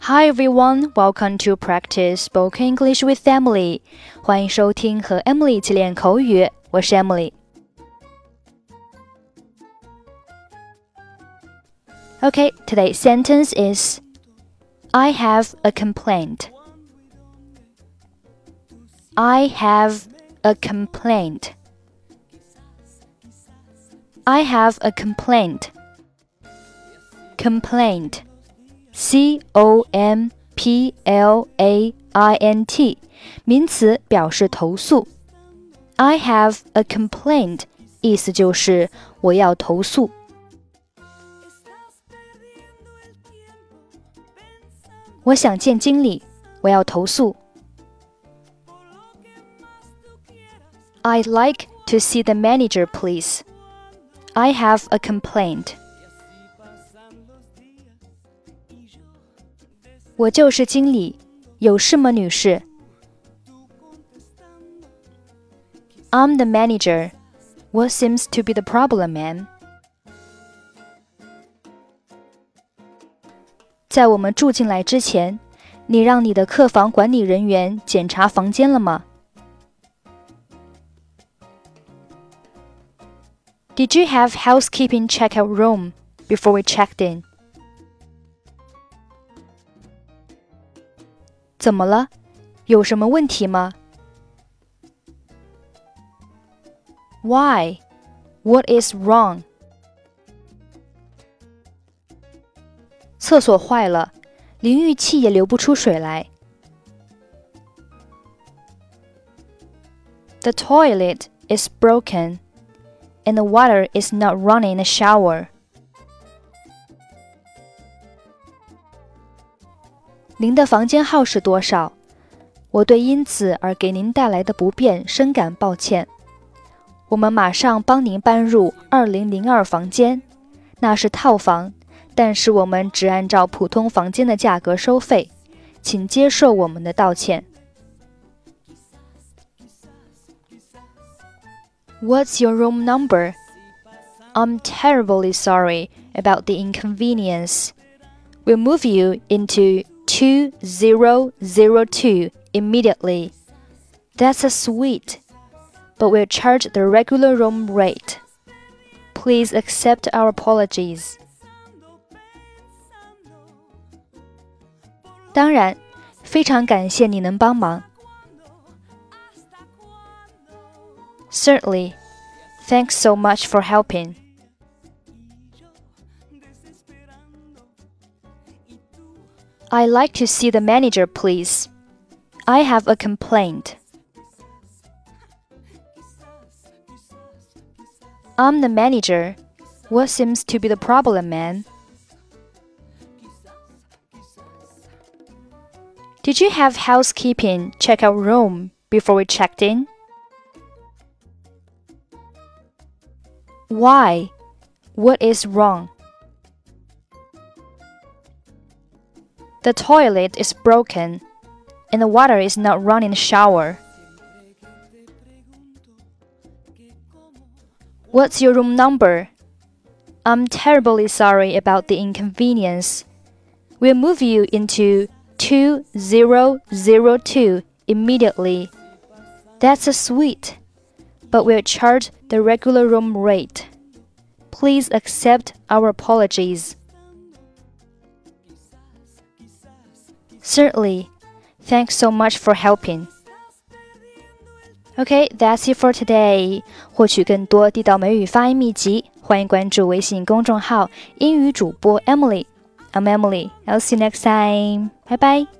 Hi everyone, welcome to practice spoken English with Emily. 欢迎收听和 Emily 一起练口语，我是 Emily。Okay, today's sentence is I have a complaint. I have a complaint. I have a complaint. Complaint. C O M P L A I N T，名词，表示投诉。I have a complaint，意思就是我要投诉。我想见经理，我要投诉。I'd like to see the manager, please. I have a complaint. 我就是经理，有事吗，女士？I'm the manager. What seems to be the problem, ma'am? 在我们住进来之前，你让你的客房管理人员检查房间了吗？Did you have housekeeping check out room before we checked in? 怎么了？有什么问题吗？Why? What is wrong? 厕所坏了，淋浴器也流不出水来。The toilet is broken, and the water is not running in the shower. 您的房间号是多少？我对因此而给您带来的不便深感抱歉。我们马上帮您搬入二零零二房间，那是套房，但是我们只按照普通房间的价格收费，请接受我们的道歉。What's your room number? I'm terribly sorry about the inconvenience. We'll move you into 2002 immediately. That's a suite, but we'll charge the regular room rate. Please accept our apologies. 当然，非常感谢你能帮忙。Certainly, thanks so much for helping. I'd like to see the manager, please. I have a complaint. I'm the manager. What seems to be the problem, man? Did you have housekeeping check out room before we checked in? Why? What is wrong? The toilet is broken, and the water is not running in the shower. What's your room number? I'm terribly sorry about the inconvenience. We'll move you into 2002 immediately. That's a suite, but we'll charge the regular room rate. Please accept our apologies. Certainly. Thanks so much for helping. Okay, that's it for today. 获取更多地道美语发音秘籍，欢迎关注微信公众号“英语主播 Emily”。I'm Emily. I'll see you next time. Bye bye.